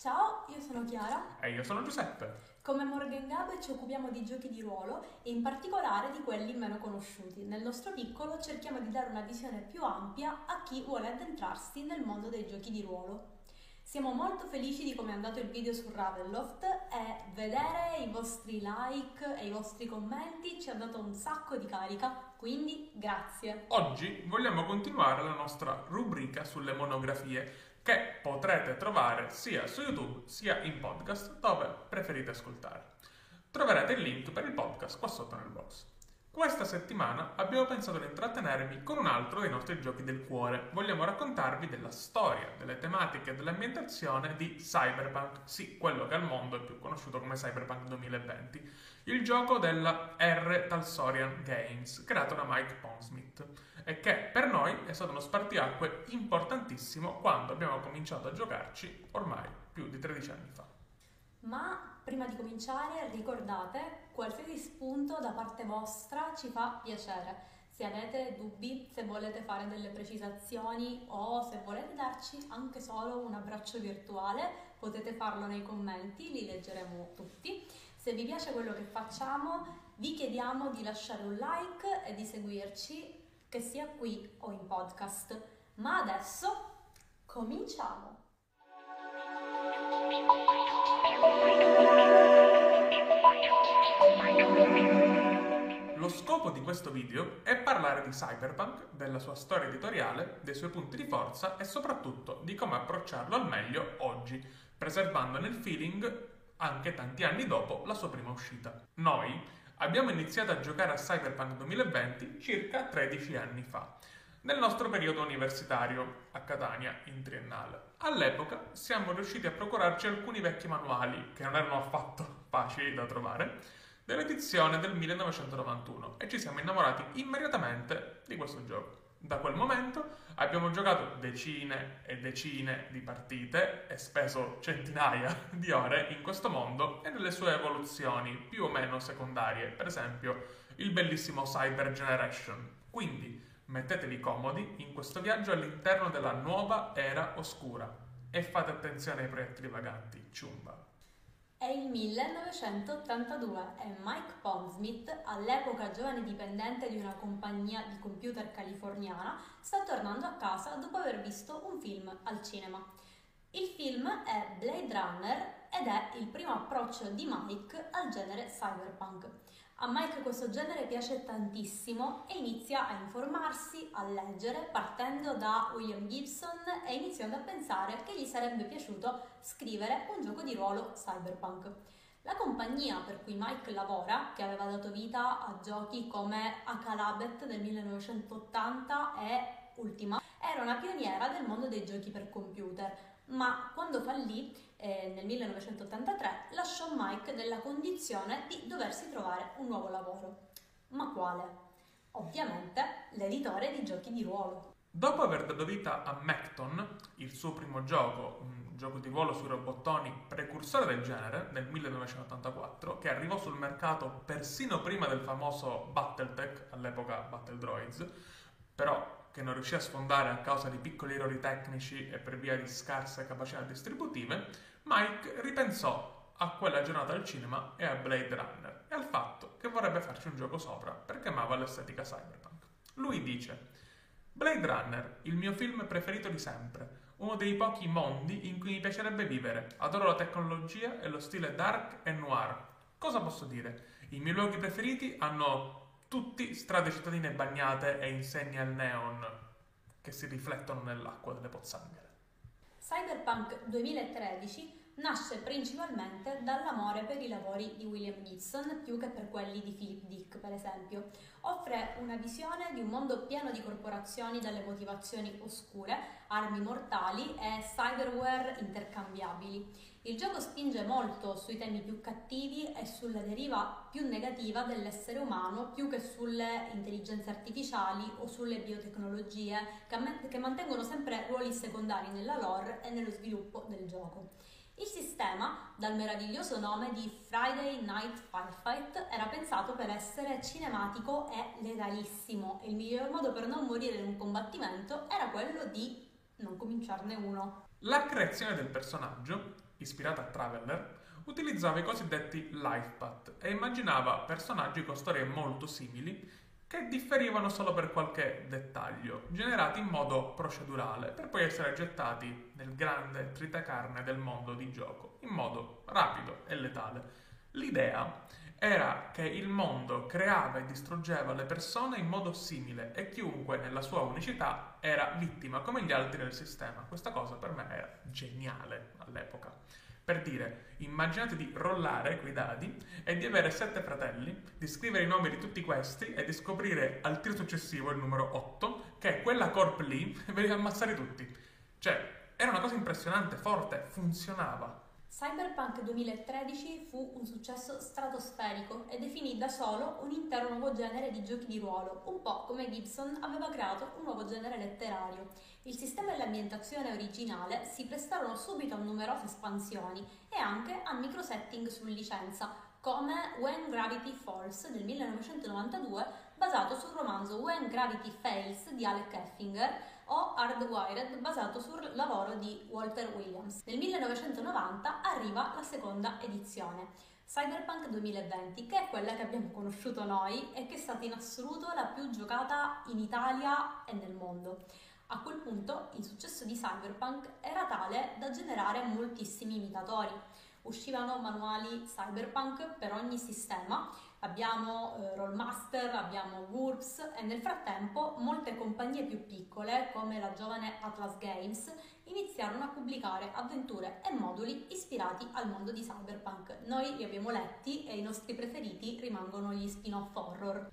Ciao, io sono Chiara. E io sono Giuseppe. Come Morgan Gab ci occupiamo di giochi di ruolo e in particolare di quelli meno conosciuti. Nel nostro piccolo cerchiamo di dare una visione più ampia a chi vuole addentrarsi nel mondo dei giochi di ruolo. Siamo molto felici di come è andato il video su Ravenloft e vedere i vostri like e i vostri commenti ci ha dato un sacco di carica, quindi grazie. Oggi vogliamo continuare la nostra rubrica sulle monografie che potrete trovare sia su YouTube sia in podcast dove preferite ascoltare. Troverete il link per il podcast qua sotto nel box. Questa settimana abbiamo pensato di intrattenervi con un altro dei nostri giochi del cuore. Vogliamo raccontarvi della storia, delle tematiche e dell'ambientazione di Cyberpunk, sì, quello che al mondo è più conosciuto come Cyberpunk 2020, il gioco della R. Talsorian Games, creato da Mike Pondsmith e che per noi è stato uno spartiacque importantissimo quando abbiamo cominciato a giocarci ormai più di 13 anni fa. Ma prima di cominciare ricordate, qualsiasi spunto da parte vostra ci fa piacere. Se avete dubbi, se volete fare delle precisazioni o se volete darci anche solo un abbraccio virtuale, potete farlo nei commenti, li leggeremo tutti. Se vi piace quello che facciamo, vi chiediamo di lasciare un like e di seguirci che sia qui o in podcast. Ma adesso cominciamo! Lo scopo di questo video è parlare di Cyberpunk, della sua storia editoriale, dei suoi punti di forza e soprattutto di come approcciarlo al meglio oggi, preservandone il feeling anche tanti anni dopo la sua prima uscita. Noi Abbiamo iniziato a giocare a Cyberpunk 2020 circa 13 anni fa, nel nostro periodo universitario a Catania in triennale. All'epoca siamo riusciti a procurarci alcuni vecchi manuali, che non erano affatto facili da trovare, dell'edizione del 1991 e ci siamo innamorati immediatamente di questo gioco. Da quel momento abbiamo giocato decine e decine di partite e speso centinaia di ore in questo mondo e nelle sue evoluzioni più o meno secondarie, per esempio il bellissimo Cyber Generation. Quindi mettetevi comodi in questo viaggio all'interno della nuova era oscura e fate attenzione ai proiettili vaganti, ciumba. È il 1982 e Mike Pondsmith, all'epoca giovane dipendente di una compagnia di computer californiana, sta tornando a casa dopo aver visto un film al cinema. Il film è Blade Runner ed è il primo approccio di Mike al genere cyberpunk. A Mike questo genere piace tantissimo e inizia a informarsi, a leggere, partendo da William Gibson e iniziando a pensare che gli sarebbe piaciuto scrivere un gioco di ruolo cyberpunk. La compagnia per cui Mike lavora, che aveva dato vita a giochi come Akalabet del 1980 e Ultima, era una pioniera del mondo dei giochi per computer, ma quando fallì eh, nel 1983 lasciò Mike nella condizione di doversi trovare un nuovo lavoro. Ma quale? Ovviamente l'editore di giochi di ruolo. Dopo aver dato vita a Macton, il suo primo gioco, un gioco di ruolo sui robottoni precursore del genere, nel 1984, che arrivò sul mercato persino prima del famoso Battletech, all'epoca Battle Droids, però che non riuscì a sfondare a causa di piccoli errori tecnici e per via di scarse capacità distributive, Mike ripensò a quella giornata al cinema e a Blade Runner e al fatto che vorrebbe farci un gioco sopra perché amava l'estetica cyberpunk. Lui dice: Blade Runner, il mio film preferito di sempre, uno dei pochi mondi in cui mi piacerebbe vivere. Adoro la tecnologia e lo stile dark e noir. Cosa posso dire? I miei luoghi preferiti hanno tutti strade cittadine bagnate e insegne al neon che si riflettono nell'acqua delle pozzanghere. Cyberpunk 2013 nasce principalmente dall'amore per i lavori di William Gibson più che per quelli di Philip Dick, per esempio. Offre una visione di un mondo pieno di corporazioni dalle motivazioni oscure, armi mortali e cyberware intercambiabili. Il gioco spinge molto sui temi più cattivi e sulla deriva più negativa dell'essere umano più che sulle intelligenze artificiali o sulle biotecnologie che, mantengono sempre ruoli secondari nella lore e nello sviluppo del gioco. Il sistema, dal meraviglioso nome di Friday Night Firefight, era pensato per essere cinematico e legalissimo il miglior modo per non morire in un combattimento era quello di non cominciarne uno. La creazione del personaggio ispirata a Traveller, utilizzava i cosiddetti life path e immaginava personaggi con storie molto simili che differivano solo per qualche dettaglio, generati in modo procedurale, per poi essere gettati nel grande tritacarne del mondo di gioco, in modo rapido e letale. L'idea era che il mondo creava e distruggeva le persone in modo simile e chiunque nella sua unicità era vittima come gli altri del sistema. Questa cosa per me era geniale all'epoca. Per dire, immaginate di rollare quei dadi e di avere sette fratelli, di scrivere i nomi di tutti questi e di scoprire al tiro successivo, il numero 8, che quella corp lì ve li ammazzare tutti. Cioè, era una cosa impressionante, forte, funzionava. Cyberpunk 2013 fu un successo stratosferico e definì da solo un intero nuovo genere di giochi di ruolo, un po' come Gibson aveva creato un nuovo genere letterario. Il sistema e l'ambientazione originale si prestarono subito a numerose espansioni e anche a microsetting su licenza, come When Gravity Falls del 1992, basato sul romanzo When Gravity Fails di Alec Effinger, o Hardwired basato sul lavoro di Walter Williams. Nel 1990 arriva la seconda edizione. Cyberpunk 2020, che è quella che abbiamo conosciuto noi e che è stata in assoluto la più giocata in Italia e nel mondo. A quel punto il successo di Cyberpunk era tale da generare moltissimi imitatori. Uscivano manuali Cyberpunk per ogni sistema abbiamo eh, Rollmaster, abbiamo GURPS e nel frattempo molte compagnie più piccole come la giovane Atlas Games iniziarono a pubblicare avventure e moduli ispirati al mondo di Cyberpunk. Noi li abbiamo letti e i nostri preferiti rimangono gli spin-off horror.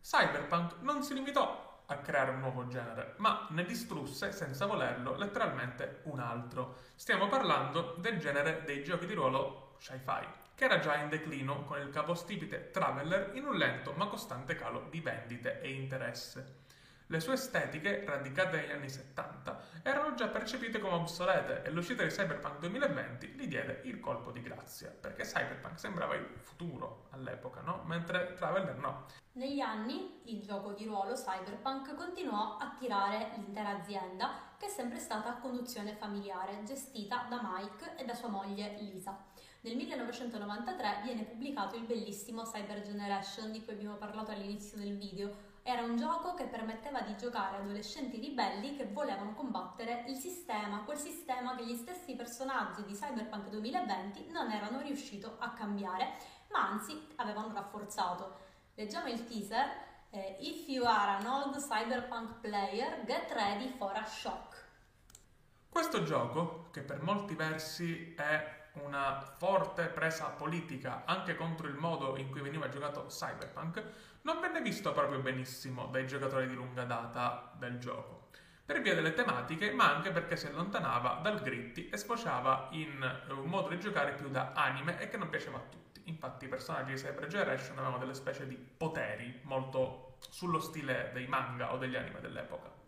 Cyberpunk non si limitò a creare un nuovo genere, ma ne distrusse senza volerlo letteralmente un altro. Stiamo parlando del genere dei giochi di ruolo sci-fi che era già in declino con il capostipite Traveller in un lento ma costante calo di vendite e interesse. Le sue estetiche, radicate negli anni 70, erano già percepite come obsolete e l'uscita di Cyberpunk 2020 gli diede il colpo di grazia, perché Cyberpunk sembrava il futuro all'epoca, no? Mentre Traveller no. Negli anni il gioco di ruolo Cyberpunk continuò a tirare l'intera azienda, che è sempre stata a conduzione familiare, gestita da Mike e da sua moglie Lisa. Nel 1993 viene pubblicato il bellissimo Cyber Generation di cui abbiamo parlato all'inizio del video. Era un gioco che permetteva di giocare adolescenti ribelli che volevano combattere il sistema, quel sistema che gli stessi personaggi di Cyberpunk 2020 non erano riusciti a cambiare, ma anzi avevano rafforzato. Leggiamo il teaser. Eh, If you are an old cyberpunk player, get ready for a shock. Questo gioco, che per molti versi è una forte presa politica anche contro il modo in cui veniva giocato Cyberpunk, non venne visto proprio benissimo dai giocatori di lunga data del gioco. Per via delle tematiche, ma anche perché si allontanava dal gritty e sfociava in un modo di giocare più da anime e che non piaceva a tutti. Infatti i personaggi di Cyber Generation avevano delle specie di poteri molto sullo stile dei manga o degli anime dell'epoca.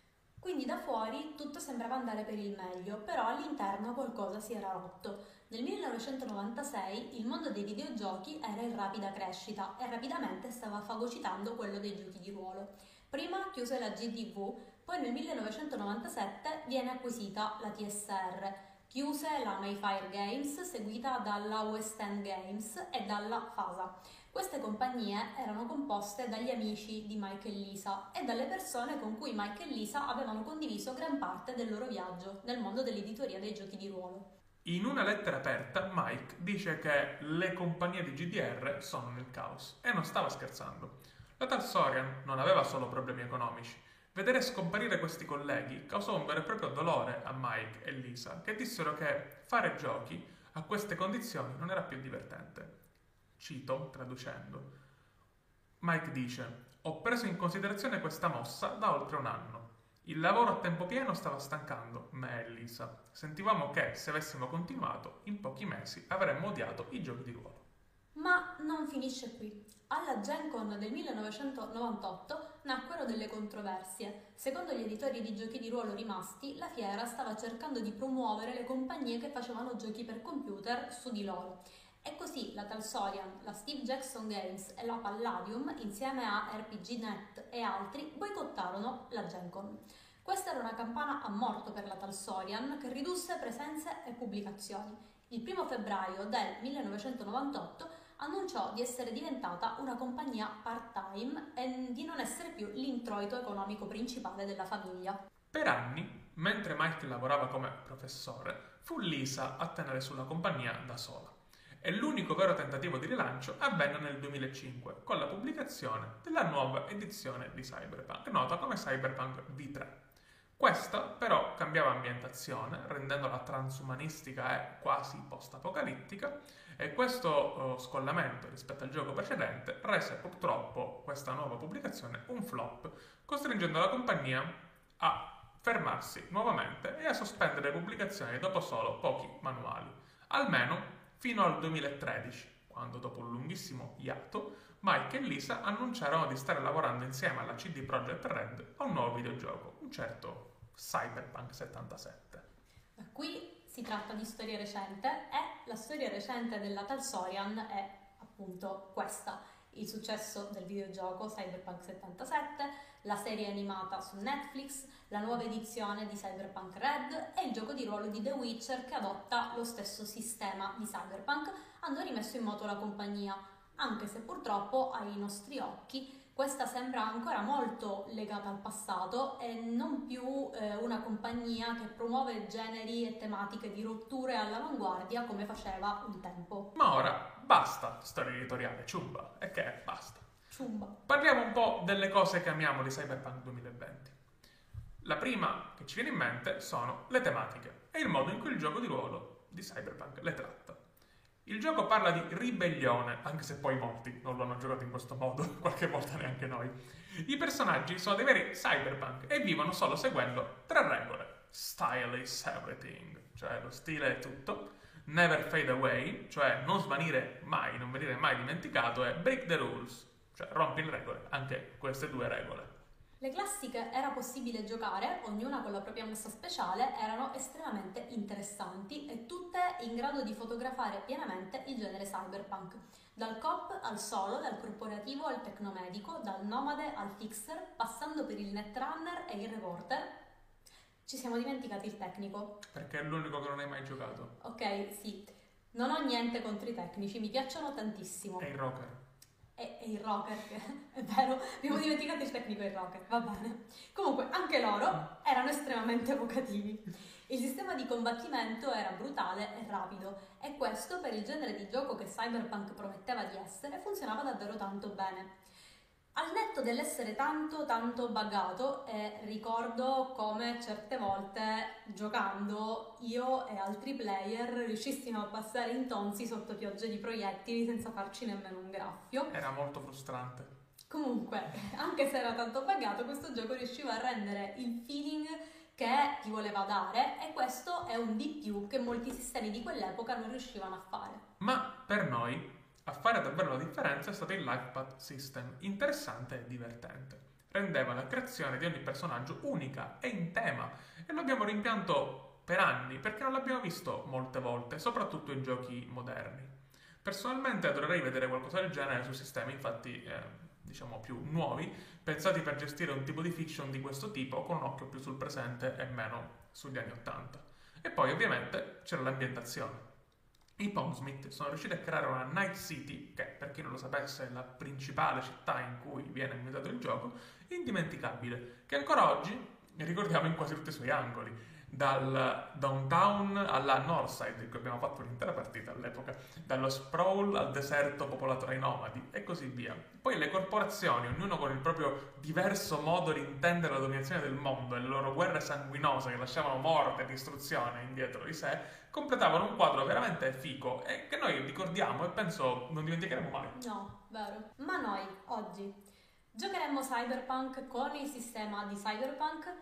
Quindi da fuori tutto sembrava andare per il meglio, però all'interno qualcosa si era rotto. Nel 1996 il mondo dei videogiochi era in rapida crescita e rapidamente stava fagocitando quello dei giochi di ruolo. Prima chiuse la GDV, poi nel 1997 viene acquisita la TSR, chiuse la Mayfire Games seguita dalla West End Games e dalla FASA. Queste compagnie erano composte dagli amici di Mike e Lisa e dalle persone con cui Mike e Lisa avevano condiviso gran parte del loro viaggio nel mondo dell'editoria dei giochi di ruolo. In una lettera aperta, Mike dice che le compagnie di GDR sono nel caos e non stava scherzando. La Talsorian non aveva solo problemi economici. Vedere scomparire questi colleghi causò un vero e proprio dolore a Mike e Lisa, che dissero che fare giochi a queste condizioni non era più divertente. Cito, traducendo. Mike dice: Ho preso in considerazione questa mossa da oltre un anno. Il lavoro a tempo pieno stava stancando me e Lisa. Sentivamo che, se avessimo continuato, in pochi mesi avremmo odiato i giochi di ruolo. Ma non finisce qui. Alla Gen Con del 1998 nacquero delle controversie. Secondo gli editori di giochi di ruolo rimasti, la fiera stava cercando di promuovere le compagnie che facevano giochi per computer su di loro. E così la Talsorian, la Steve Jackson Games e la Palladium, insieme a RPGNet e altri, boicottarono la Gen Con. Questa era una campana a morto per la Talsorian che ridusse presenze e pubblicazioni. Il 1 febbraio del 1998 annunciò di essere diventata una compagnia part-time e di non essere più l'introito economico principale della famiglia. Per anni, mentre Mike lavorava come professore, fu Lisa a tenere sulla compagnia da sola. E l'unico vero tentativo di rilancio avvenne nel 2005 con la pubblicazione della nuova edizione di Cyberpunk, nota come Cyberpunk V3. Questa però cambiava ambientazione, rendendola transumanistica e quasi post-apocalittica, e questo uh, scollamento rispetto al gioco precedente rese purtroppo questa nuova pubblicazione un flop, costringendo la compagnia a fermarsi nuovamente e a sospendere le pubblicazioni dopo solo pochi manuali, almeno fino al 2013, quando dopo un lunghissimo iatto Mike e Lisa annunciarono di stare lavorando insieme alla CD Projekt Red a un nuovo videogioco, un certo Cyberpunk 77. Da qui si tratta di storia recente e la storia recente della Talsorian è appunto questa, il successo del videogioco Cyberpunk 77, la serie animata su Netflix, la nuova edizione di Cyberpunk Red e il gioco di ruolo di The Witcher che adotta lo stesso sistema di Cyberpunk, hanno rimesso in moto la compagnia, anche se purtroppo ai nostri occhi questa sembra ancora molto legata al passato e non più eh, una compagnia che promuove generi e tematiche di rotture all'avanguardia come faceva un tempo. Ma ora basta storia editoriale, ciumba, e che basta. Ciumba. Parliamo un po' delle cose che amiamo di Cyberpunk 2020. La prima che ci viene in mente sono le tematiche e il modo in cui il gioco di ruolo di Cyberpunk le tratta. Il gioco parla di ribellione, anche se poi molti non lo hanno giocato in questo modo, qualche volta neanche noi. I personaggi sono dei veri cyberpunk e vivono solo seguendo tre regole. Style is everything, cioè lo stile è tutto. Never fade away, cioè non svanire mai, non venire mai dimenticato. E break the rules, cioè rompi le regole, anche queste due regole. Le classiche era possibile giocare, ognuna con la propria mossa speciale, erano estremamente interessanti e tutte in grado di fotografare pienamente il genere cyberpunk. Dal cop al solo, dal corporativo al tecnomedico, dal nomade al fixer, passando per il netrunner e il reporter. Ci siamo dimenticati il tecnico. Perché è l'unico che non hai mai giocato. Ok, sì. Non ho niente contro i tecnici, mi piacciono tantissimo. E il rocker e, e il rocker, è vero, abbiamo dimenticato il tecnico e il rocker, va bene. Comunque, anche loro erano estremamente evocativi. Il sistema di combattimento era brutale e rapido e questo per il genere di gioco che Cyberpunk prometteva di essere funzionava davvero tanto bene. Al netto dell'essere tanto tanto buggato, eh, ricordo come certe volte giocando io e altri player riuscissimo a passare in tonsi sotto piogge di proiettili senza farci nemmeno un graffio. Era molto frustrante. Comunque, anche se era tanto buggato, questo gioco riusciva a rendere il feeling che ti voleva dare e questo è un di più che molti sistemi di quell'epoca non riuscivano a fare. Ma per noi a fare davvero la differenza è stato il Lifepath System, interessante e divertente. Rendeva la creazione di ogni personaggio unica e in tema e lo abbiamo rimpianto per anni perché non l'abbiamo visto molte volte, soprattutto in giochi moderni. Personalmente adorerei vedere qualcosa del genere su sistemi infatti eh, diciamo più nuovi, pensati per gestire un tipo di fiction di questo tipo con un occhio più sul presente e meno sugli anni Ottanta. E poi ovviamente c'era l'ambientazione. I Pondsmith sono riusciti a creare una Night City, che per chi non lo sapesse è la principale città in cui viene ambientato il gioco, indimenticabile, che ancora oggi ricordiamo in quasi tutti i suoi angoli dal downtown alla Northside, in cui abbiamo fatto l'intera partita all'epoca, dallo sprawl al deserto popolato dai nomadi e così via. Poi le corporazioni, ognuno con il proprio diverso modo di intendere la dominazione del mondo e le loro guerre sanguinose che lasciavano morte e distruzione indietro di sé, completavano un quadro veramente fico e che noi ricordiamo e penso non dimenticheremo mai. No, vero. Ma noi, oggi, giocheremmo Cyberpunk con il sistema di Cyberpunk?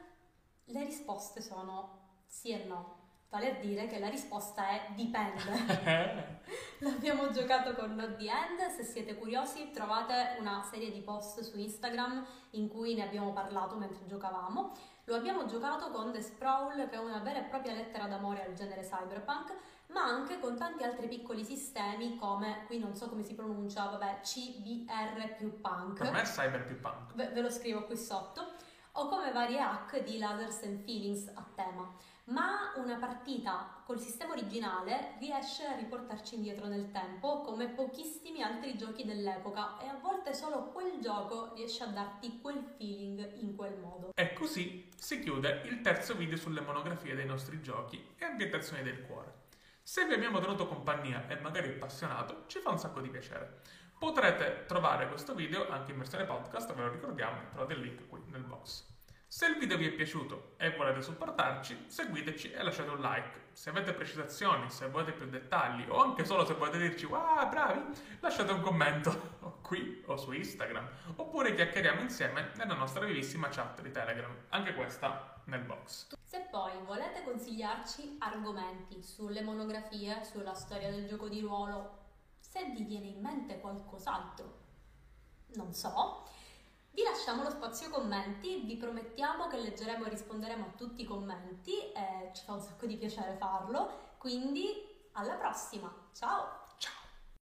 Le risposte sono sì e no. Vale a dire che la risposta è dipende. L'abbiamo giocato con Not The End, se siete curiosi trovate una serie di post su Instagram in cui ne abbiamo parlato mentre giocavamo. Lo abbiamo giocato con The Sprawl, che è una vera e propria lettera d'amore al genere cyberpunk, ma anche con tanti altri piccoli sistemi come, qui non so come si pronuncia, vabbè, CBR più punk. Per me è cyber più punk. Ve, ve lo scrivo qui sotto. O come varie hack di Lasers and Feelings a tema. Ma una partita col sistema originale riesce a riportarci indietro nel tempo come pochissimi altri giochi dell'epoca e a volte solo quel gioco riesce a darti quel feeling in quel modo. E così si chiude il terzo video sulle monografie dei nostri giochi e ambientazioni del cuore. Se vi abbiamo tenuto compagnia e magari appassionato, ci fa un sacco di piacere. Potrete trovare questo video anche in versione podcast, ve lo ricordiamo, trovate il link qui nel box. Se il video vi è piaciuto e volete supportarci, seguiteci e lasciate un like. Se avete precisazioni, se volete più dettagli o anche solo se volete dirci wow bravi, lasciate un commento qui o su Instagram oppure chiacchieriamo insieme nella nostra vivissima chat di Telegram, anche questa nel box. Se poi volete consigliarci argomenti sulle monografie, sulla storia del gioco di ruolo, se vi viene in mente qualcos'altro, non so, vi lasciamo lo spazio commenti, vi promettiamo che leggeremo e risponderemo a tutti i commenti, e ci fa un sacco di piacere farlo, quindi alla prossima, ciao!